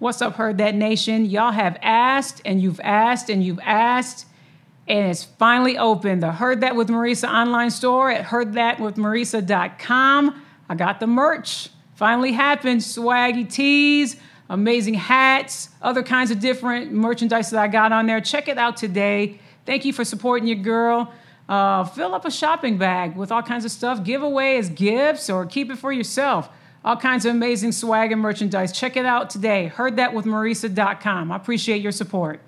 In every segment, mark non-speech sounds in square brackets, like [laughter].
What's up, Heard That Nation? Y'all have asked and you've asked and you've asked, and it's finally open. The Heard That with Marisa online store at heardthatwithmarisa.com. I got the merch. Finally happened. Swaggy tees, amazing hats, other kinds of different merchandise that I got on there. Check it out today. Thank you for supporting your girl. Uh, fill up a shopping bag with all kinds of stuff. Give away as gifts or keep it for yourself all kinds of amazing swag and merchandise. Check it out today. Heard that with HeardThatWithMarisa.com. I appreciate your support.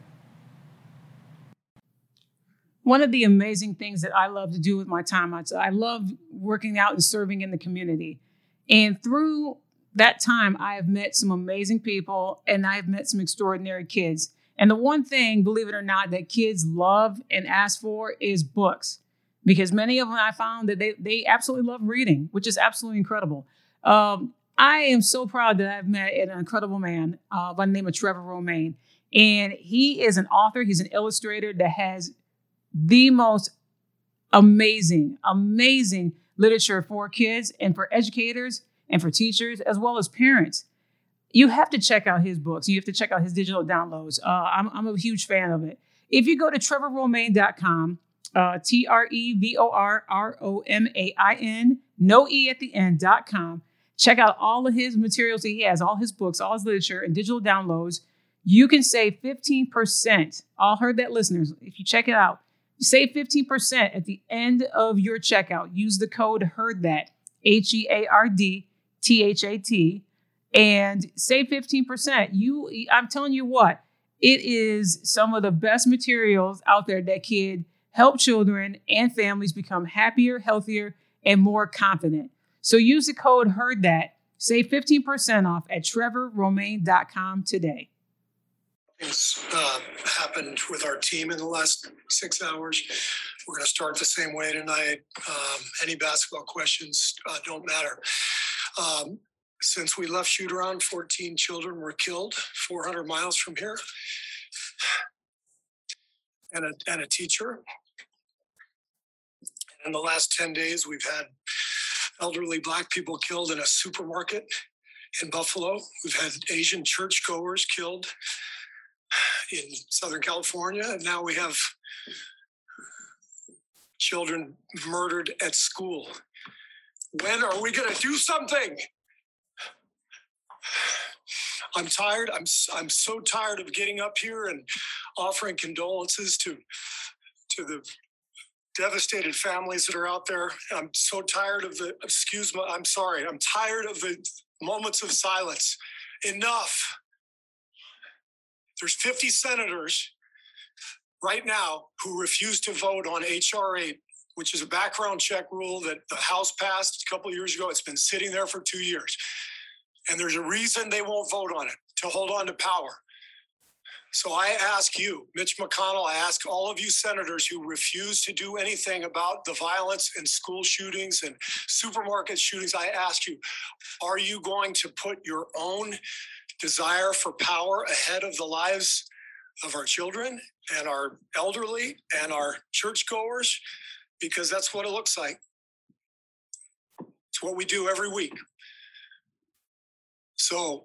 One of the amazing things that I love to do with my time, I love working out and serving in the community. And through that time, I have met some amazing people and I have met some extraordinary kids. And the one thing, believe it or not, that kids love and ask for is books. Because many of them I found that they, they absolutely love reading, which is absolutely incredible. Um, I am so proud that I've met an incredible man uh, by the name of Trevor Romain. And he is an author, he's an illustrator that has the most amazing, amazing literature for kids and for educators and for teachers, as well as parents. You have to check out his books. You have to check out his digital downloads. Uh, I'm, I'm a huge fan of it. If you go to trevorromain.com, uh, T R E V O R R O M A I N, no E at the end.com. Check out all of his materials that he has, all his books, all his literature, and digital downloads. You can save 15%. All heard that, listeners. If you check it out, you save 15% at the end of your checkout. Use the code HEARD THAT, H E A R D T H A T, and save 15%. You, I'm telling you what, it is some of the best materials out there that could help children and families become happier, healthier, and more confident. So use the code HEARD THAT, save 15% off at trevorromain.com today. things uh, happened with our team in the last six hours. We're going to start the same way tonight. Um, any basketball questions uh, don't matter. Um, since we left shoot around, 14 children were killed 400 miles from here, and a, and a teacher. In the last 10 days, we've had elderly black people killed in a supermarket in Buffalo. We've had Asian churchgoers killed in Southern California, and now we have children murdered at school. When are we going to do something? I'm tired. I'm I'm so tired of getting up here and offering condolences to to the devastated families that are out there. I'm so tired of the excuse me. I'm sorry. I'm tired of the moments of silence. Enough. There's 50 senators right now who refuse to vote on HR 8, which is a background check rule that the House passed a couple years ago. It's been sitting there for two years. And there's a reason they won't vote on it to hold on to power. So I ask you, Mitch McConnell, I ask all of you senators who refuse to do anything about the violence and school shootings and supermarket shootings, I ask you, are you going to put your own desire for power ahead of the lives of our children and our elderly and our churchgoers? because that's what it looks like. It's what we do every week. So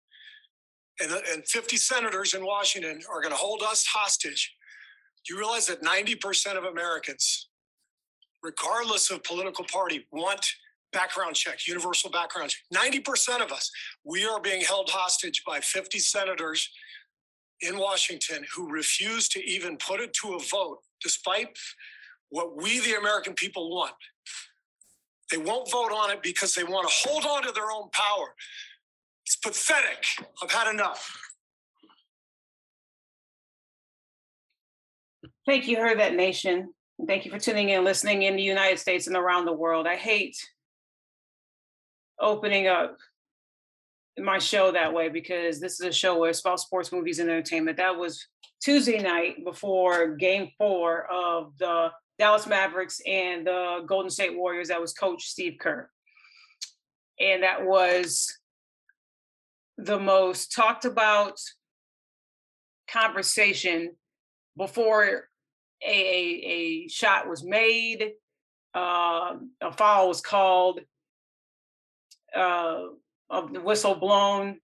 And, and 50 senators in Washington are going to hold us hostage. Do you realize that 90% of Americans, regardless of political party, want background check, universal background check? 90% of us, we are being held hostage by 50 senators in Washington who refuse to even put it to a vote, despite what we, the American people, want. They won't vote on it because they want to hold on to their own power. It's pathetic. I've had enough. Thank you, That Nation. Thank you for tuning in, listening in the United States and around the world. I hate opening up my show that way because this is a show where it's about sports, movies, and entertainment. That was Tuesday night before game four of the Dallas Mavericks and the Golden State Warriors. That was Coach Steve Kerr. And that was the most talked about conversation before a, a, a shot was made, uh, a foul was called, uh, of the whistle blown,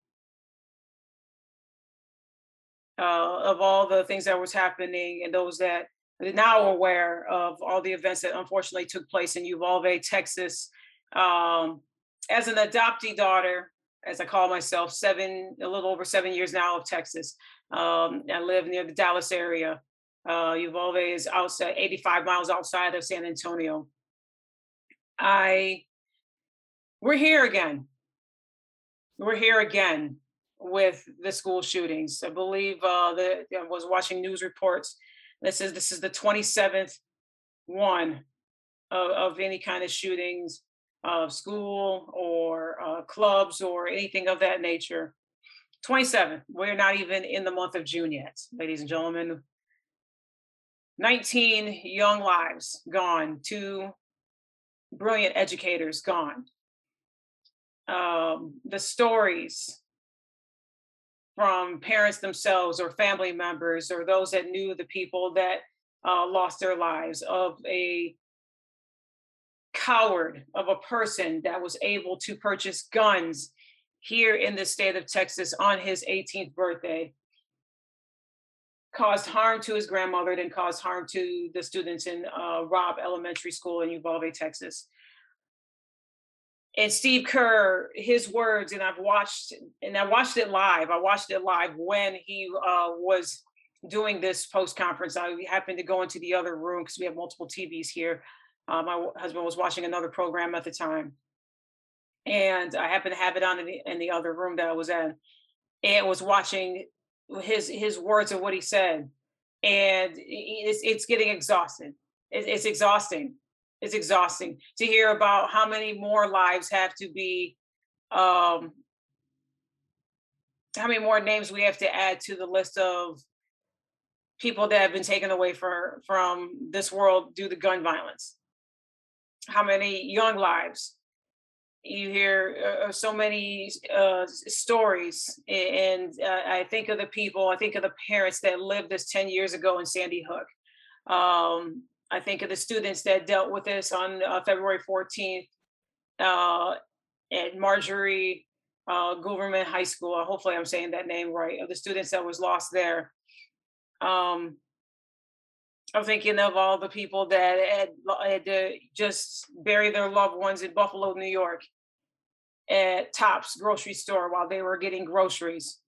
uh, of all the things that was happening and those that are now aware of all the events that unfortunately took place in Uvalde, Texas. Um, as an adoptee daughter, as I call myself, seven, a little over seven years now of Texas. Um, I live near the Dallas area. Uh, Uvalde is outside, 85 miles outside of San Antonio. I, we're here again we're here again with the school shootings. I believe uh, the, I was watching news reports. This is this is the 27th one of, of any kind of shootings of school or uh, clubs or anything of that nature. 27. We're not even in the month of June yet, ladies and gentlemen. 19 young lives gone, two brilliant educators gone um, the stories from parents themselves or family members or those that knew the people that uh, lost their lives of a coward of a person that was able to purchase guns here in the state of Texas on his 18th birthday caused harm to his grandmother then caused harm to the students in uh, Elementary School in Uvalde, Texas and Steve Kerr, his words, and I've watched and I watched it live. I watched it live when he uh, was doing this post conference. I happened to go into the other room because we have multiple TVs here. Uh, my husband was watching another program at the time, and I happened to have it on in the, in the other room that I was in, and was watching his his words of what he said, and it's it's getting exhausted. it's exhausting it's exhausting to hear about how many more lives have to be um how many more names we have to add to the list of people that have been taken away for, from this world due to gun violence how many young lives you hear uh, so many uh, stories and uh, i think of the people i think of the parents that lived this 10 years ago in sandy hook um, I think of the students that dealt with this on uh, February 14th uh, at Marjory uh, Government High School. Hopefully, I'm saying that name right. Of the students that was lost there. Um, I'm thinking of all the people that had, had to just bury their loved ones in Buffalo, New York, at Tops grocery store while they were getting groceries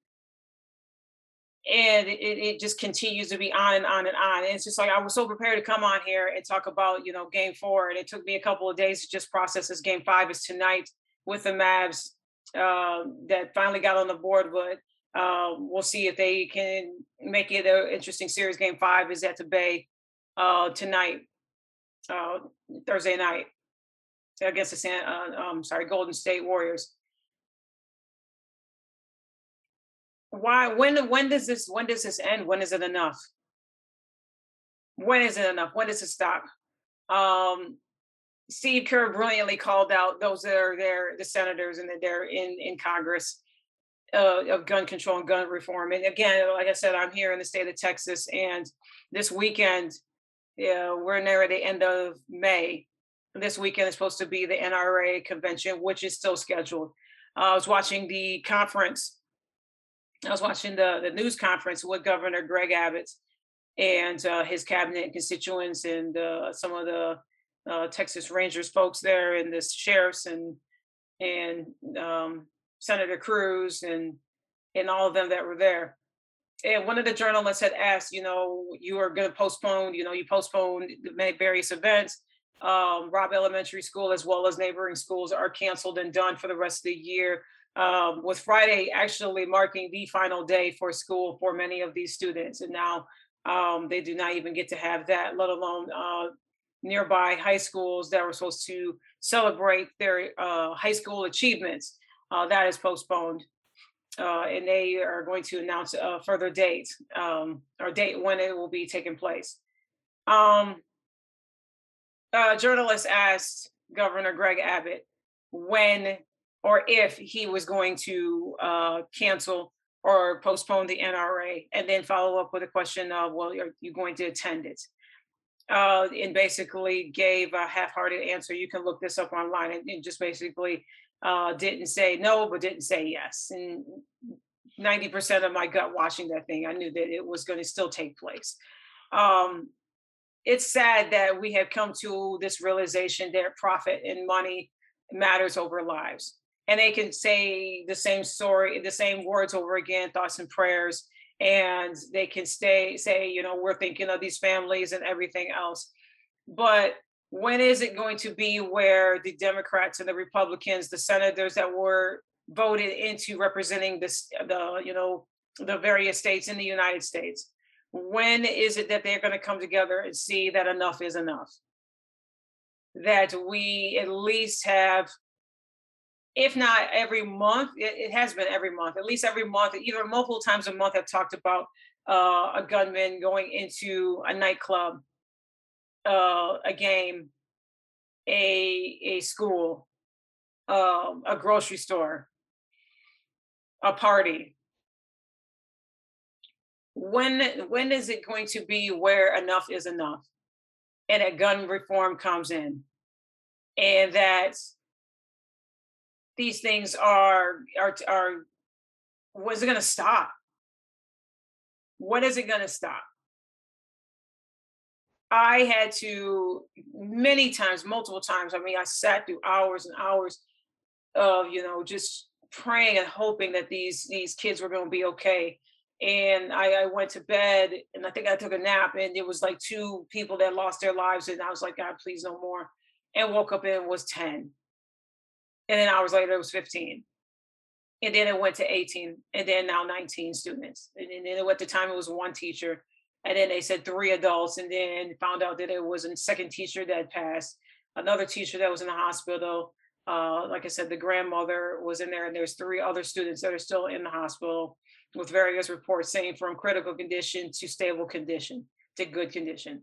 and it, it just continues to be on and on and on. And it's just like I was so prepared to come on here and talk about you know game four, and it took me a couple of days to just process this. Game five is tonight with the Mavs uh, that finally got on the board, but uh, we'll see if they can make it an interesting series. Game five is at the Bay. Uh, tonight, uh, Thursday night, against the San, uh, um, sorry, Golden State Warriors. Why? When? When does this? When does this end? When is it enough? When is it enough? When does it stop? Um, Steve Kerr brilliantly called out those that are there, the senators, and that they're in in Congress uh, of gun control and gun reform. And again, like I said, I'm here in the state of Texas, and this weekend, yeah, we're near the end of May. This weekend is supposed to be the NRA convention, which is still scheduled. Uh, I was watching the conference. I was watching the, the news conference with Governor Greg Abbott and uh, his cabinet constituents and uh, some of the uh, Texas Rangers folks there and the sheriffs and and um, Senator Cruz and and all of them that were there. One of the journalists had asked, you know, you are going to postpone, you know, you postponed various events. Um, Robb Elementary School, as well as neighboring schools, are canceled and done for the rest of the year. Um, with Friday actually marking the final day for school for many of these students. And now um, they do not even get to have that, let alone uh, nearby high schools that were supposed to celebrate their uh, high school achievements uh, that is postponed. Uh, and they are going to announce a further date um, or date when it will be taking place. Um, a journalist asked Governor Greg Abbott when or if he was going to uh, cancel or postpone the NRA, and then follow up with a question of, well, are you going to attend it? Uh, and basically gave a half-hearted answer. You can look this up online, and, and just basically uh, didn't say no, but didn't say yes. And 90% of my gut watching that thing, I knew that it was going to still take place. Um, it's sad that we have come to this realization that profit and money matters over lives. And they can say the same story, the same words over again, thoughts and prayers, and they can stay say, you know, we're thinking of these families and everything else. But when is it going to be where the Democrats and the Republicans, the senators that were voted into representing this, the you know the various states in the United States, when is it that they're going to come together and see that enough is enough? That we at least have, if not every month, it, it has been every month, at least every month, either multiple times a month, I've talked about uh, a gunman going into a nightclub uh, a game, a a school, um, a grocery store, a party. When when is it going to be where enough is enough, and a gun reform comes in, and that these things are are are was it going to stop? What is it going to stop? I had to many times, multiple times. I mean, I sat through hours and hours of, you know, just praying and hoping that these these kids were going to be okay. And I, I went to bed and I think I took a nap and it was like two people that lost their lives and I was like, God, please no more. And woke up and it was 10. And then hours later it was 15. And then it went to 18 and then now 19 students. And then at the time it was one teacher and then they said three adults, and then found out that it was a second teacher that passed, another teacher that was in the hospital. Uh, like I said, the grandmother was in there, and there's three other students that are still in the hospital with various reports saying from critical condition to stable condition to good condition.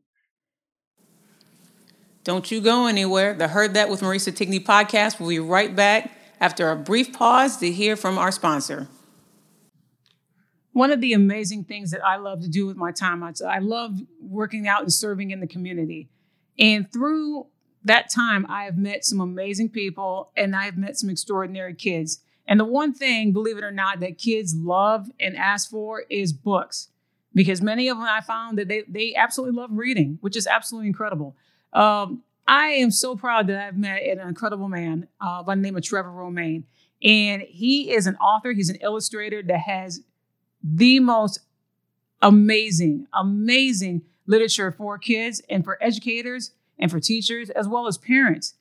Don't you go anywhere. The Heard That with Marisa Tigney podcast will be right back after a brief pause to hear from our sponsor. One of the amazing things that I love to do with my time, I love working out and serving in the community. And through that time, I have met some amazing people and I have met some extraordinary kids. And the one thing, believe it or not, that kids love and ask for is books. Because many of them I found that they, they absolutely love reading, which is absolutely incredible. Um, I am so proud that I've met an incredible man uh, by the name of Trevor Romain. And he is an author, he's an illustrator that has the most amazing, amazing literature for kids and for educators and for teachers, as well as parents.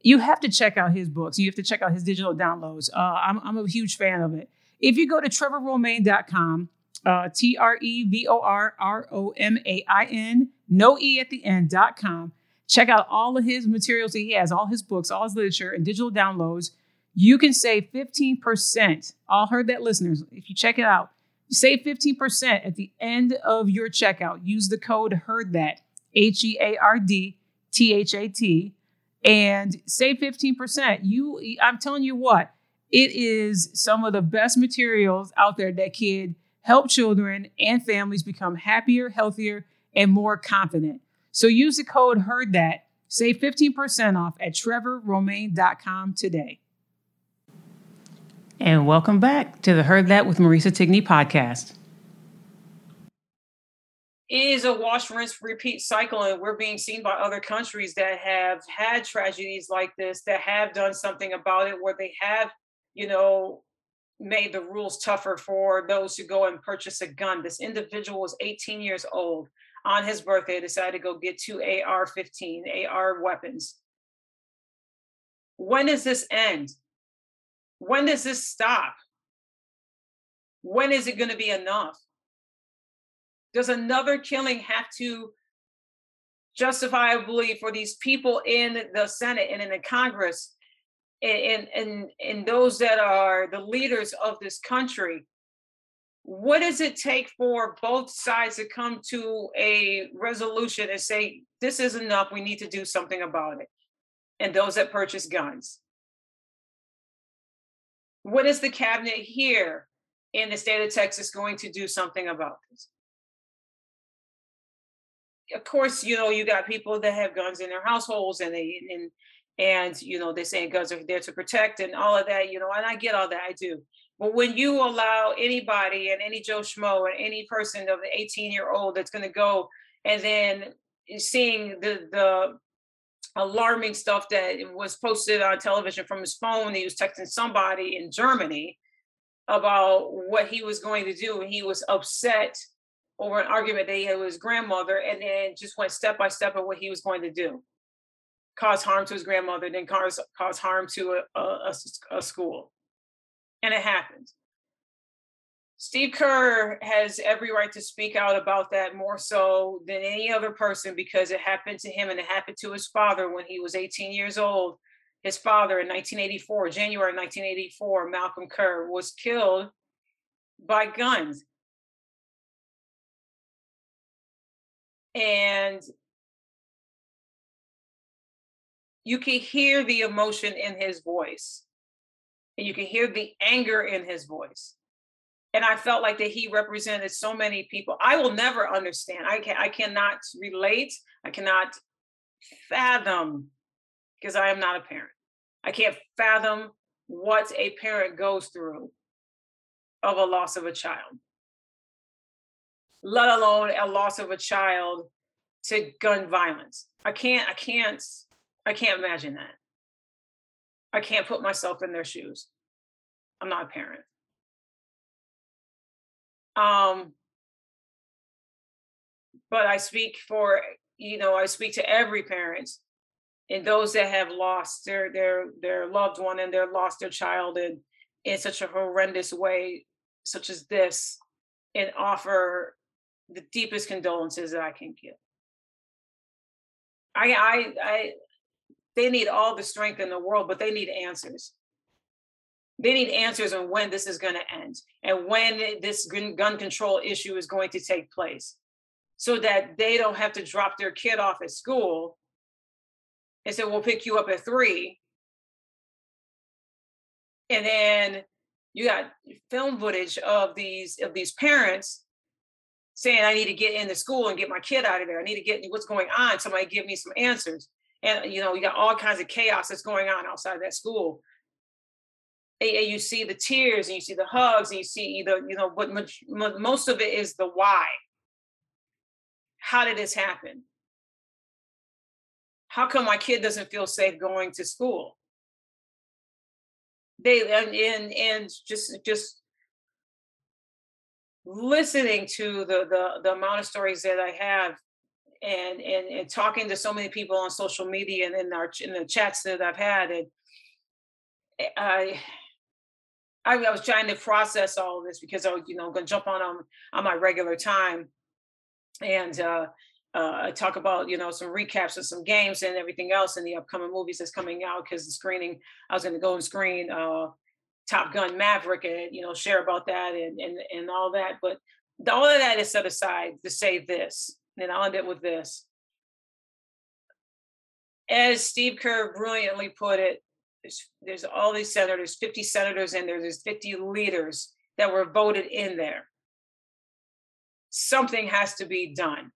You have to check out his books. You have to check out his digital downloads. Uh, I'm, I'm a huge fan of it. If you go to trevorromain.com uh, T R E V O R R O M A I N, no E at the end, dot com. Check out all of his materials that he has, all his books, all his literature, and digital downloads. You can save 15%. All heard that, listeners. If you check it out, save 15% at the end of your checkout. Use the code HEARD THAT, H E A R D T H A T, and save 15%. You, I'm telling you what, it is some of the best materials out there that can help children and families become happier, healthier, and more confident. So use the code HEARD THAT, save 15% off at trevorromain.com today. And welcome back to the Heard That with Marisa Tigney podcast. It is a wash, rinse, repeat cycle, and we're being seen by other countries that have had tragedies like this, that have done something about it, where they have, you know, made the rules tougher for those who go and purchase a gun. This individual was 18 years old. On his birthday, decided to go get two AR 15, AR weapons. When does this end? When does this stop? When is it going to be enough? Does another killing have to justifiably for these people in the Senate and in the Congress and, and, and those that are the leaders of this country? What does it take for both sides to come to a resolution and say, this is enough, we need to do something about it? And those that purchase guns. What is the cabinet here in the state of Texas going to do something about this? Of course, you know, you got people that have guns in their households and they and and you know they're saying guns are there to protect and all of that, you know, and I get all that, I do. But when you allow anybody and any Joe Schmo and any person of the 18 year old that's going to go and then seeing the the alarming stuff that was posted on television from his phone. He was texting somebody in Germany about what he was going to do. And he was upset over an argument that he had with his grandmother and then just went step by step of what he was going to do. Cause harm to his grandmother, then cause, cause harm to a, a, a school. And it happened. Steve Kerr has every right to speak out about that more so than any other person because it happened to him and it happened to his father when he was 18 years old. His father in 1984, January 1984, Malcolm Kerr, was killed by guns. And you can hear the emotion in his voice, and you can hear the anger in his voice and I felt like that he represented so many people. I will never understand. I can I cannot relate. I cannot fathom because I am not a parent. I can't fathom what a parent goes through of a loss of a child, let alone a loss of a child to gun violence. I can't, I can't, I can't imagine that. I can't put myself in their shoes. I'm not a parent. Um, but I speak for, you know, I speak to every parent and those that have lost their their their loved one and their lost their child in in such a horrendous way, such as this, and offer the deepest condolences that I can give. I I I they need all the strength in the world, but they need answers. They need answers on when this is going to end and when this gun control issue is going to take place so that they don't have to drop their kid off at school and say, we'll pick you up at three. And then you got film footage of these of these parents saying, I need to get into school and get my kid out of there. I need to get what's going on. Somebody give me some answers. And you know, you got all kinds of chaos that's going on outside that school and you see the tears and you see the hugs and you see either you know but much, most of it is the why. How did this happen? How come my kid doesn't feel safe going to school? They and and, and just just listening to the, the the amount of stories that i have and and, and talking to so many people on social media and in our in the chats that i've had and eh, i I, I was trying to process all of this because I was, you know, going to jump on, on on my regular time, and uh, uh, talk about you know some recaps of some games and everything else and the upcoming movies that's coming out because the screening I was going to go and screen uh, Top Gun Maverick and you know share about that and and and all that. But all of that is set aside to say this, and I'll end it with this. As Steve Kerr brilliantly put it, there's, there's all these senators, 50 senators in there, there's 50 leaders that were voted in there. Something has to be done.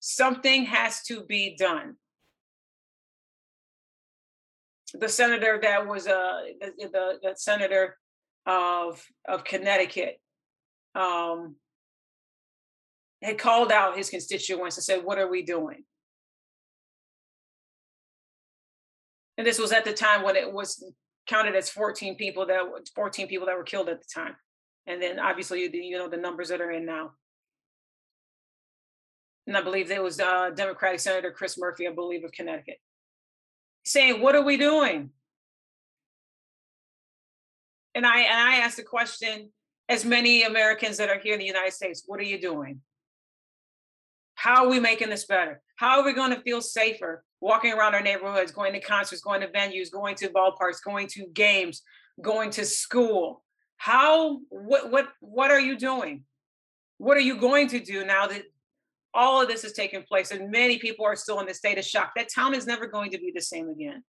Something has to be done. The senator that was uh, the, the, the senator of of Connecticut um, had called out his constituents and said, "What are we doing?" And this was at the time when it was counted as 14 people that 14 people that were killed at the time. And then obviously you know the numbers that are in now. And i believe there was uh, democratic senator chris murphy i believe of connecticut. Saying what are we doing? And i and i asked the question as many americans that are here in the united states what are you doing how are we making this better how are we going to feel safer walking around our neighborhoods, going to concerts, going to venues, going to ballparks, going to games, going to school. How what what what are you doing? What are you going to do now that all of this has taken place and many people are still in the state of shock? That town is never going to be the same again.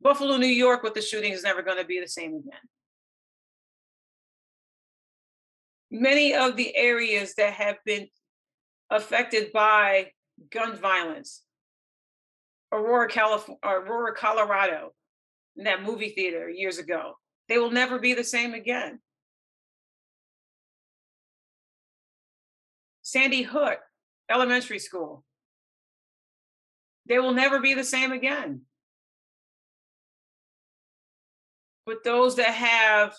Buffalo, New York with the shooting is never going to be the same again. Many of the areas that have been affected by gun violence. Aurora, California, Aurora, Colorado, in that movie theater years ago. They will never be the same again. Sandy Hook Elementary School. They will never be the same again. But those that have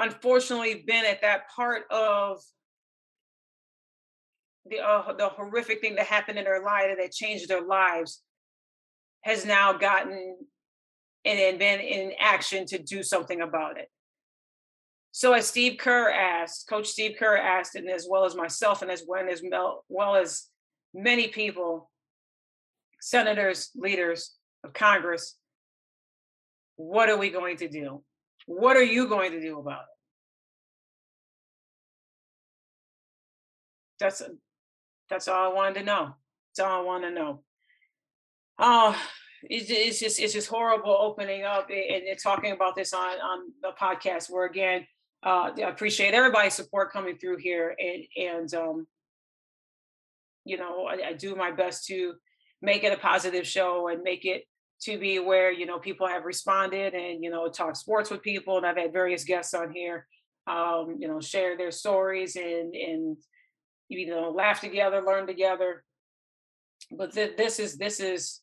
unfortunately been at that part of the uh, the horrific thing that happened in their life that changed their lives has now gotten and been in action to do something about it. So as Steve Kerr asked, Coach Steve Kerr asked, and as well as myself, and as well as well as many people, senators, leaders of Congress, what are we going to do? What are you going to do about it? That's that's all I wanted to know. That's all I want to know. Oh, it's, it's just it's just horrible opening up and, and talking about this on on the podcast. Where again, uh, I appreciate everybody's support coming through here, and and um, you know, I, I do my best to make it a positive show and make it to be where you know people have responded and you know talk sports with people and i've had various guests on here um, you know share their stories and and you know laugh together learn together. But th- this is this is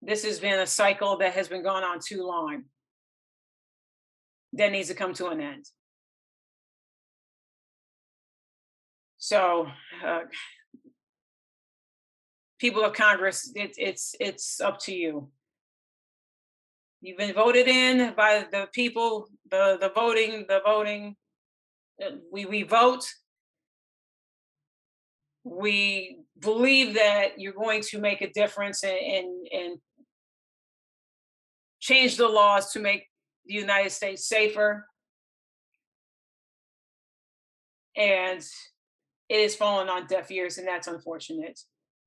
this has been a cycle that has been going on too long. That needs to come to an end. So uh, people of congress it, it's it's up to you you've been voted in by the people the the voting the voting uh, we we vote we believe that you're going to make a difference and, and, and change the laws to make the United States safer. And it is falling on deaf ears, and that's unfortunate.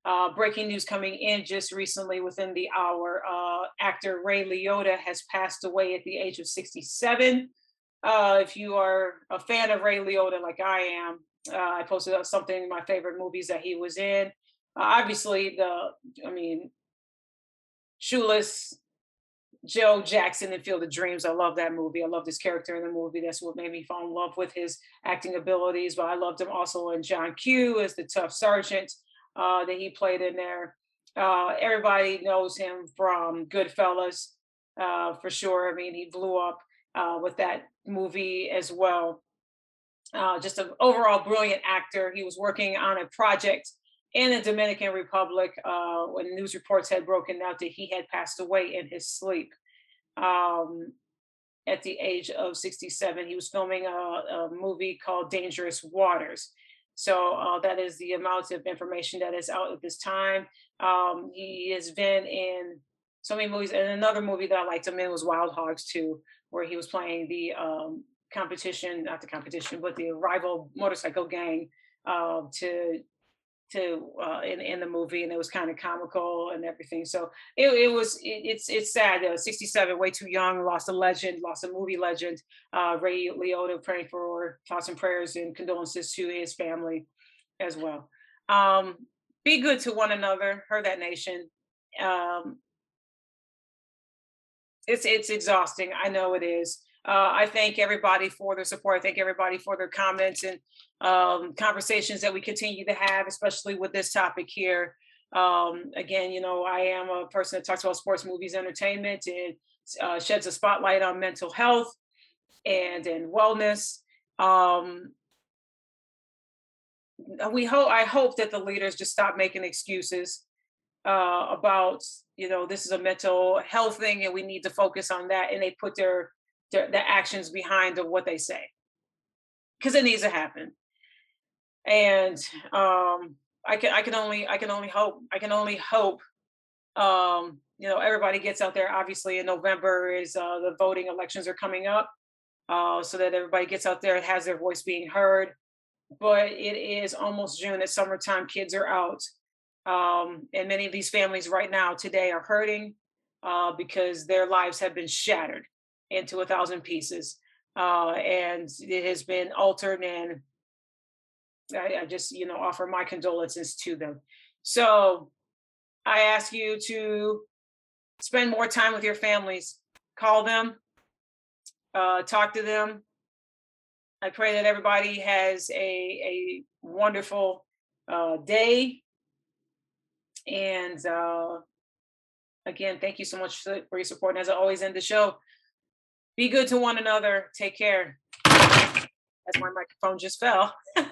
Uh, breaking news coming in just recently within the hour. Uh, actor Ray Liotta has passed away at the age of 67. Uh, if you are a fan of Ray Liotta, like I am, uh, I posted something my favorite movies that he was in. Uh, obviously, the I mean, Shoeless Joe Jackson in Field of Dreams. I love that movie. I love this character in the movie. That's what made me fall in love with his acting abilities. But I loved him also in John Q as the tough sergeant uh, that he played in there. Uh, everybody knows him from Goodfellas uh, for sure. I mean, he blew up uh, with that movie as well uh, just an overall brilliant actor. He was working on a project in the Dominican Republic uh, when news reports had broken out that he had passed away in his sleep um, at the age of 67. He was filming a, a movie called Dangerous Waters. So uh, that is the amount of information that is out at this time. Um, he has been in so many movies, and another movie that I liked him in was Wild Hogs too, where he was playing the um, competition, not the competition, but the rival motorcycle gang uh, to to uh, in in the movie, and it was kind of comical and everything. So it, it was it, it's it's sad. Uh, 67, way too young, lost a legend, lost a movie legend. Uh, Ray Liotta, praying for thoughts and prayers and condolences to his family as well. Um, be good to one another. Heard that nation. Um, it's it's exhausting. I know it is. Uh, I thank everybody for their support. I thank everybody for their comments and um, conversations that we continue to have, especially with this topic here. Um, again, you know, I am a person that talks about sports, movies, entertainment, and uh, sheds a spotlight on mental health and and wellness. Um, we hope I hope that the leaders just stop making excuses uh, about you know this is a mental health thing and we need to focus on that, and they put their their, their actions behind of what they say because it needs to happen and um i can i can only i can only hope i can only hope um you know everybody gets out there obviously in november is uh the voting elections are coming up uh so that everybody gets out there and has their voice being heard but it is almost june it's summertime kids are out um and many of these families right now today are hurting uh because their lives have been shattered into a thousand pieces. Uh, and it has been altered and I, I just, you know, offer my condolences to them. So I ask you to spend more time with your families, call them, uh, talk to them. I pray that everybody has a, a wonderful uh, day. And uh, again, thank you so much for your support. And as I always end the show, be good to one another. Take care. As my microphone just fell. [laughs]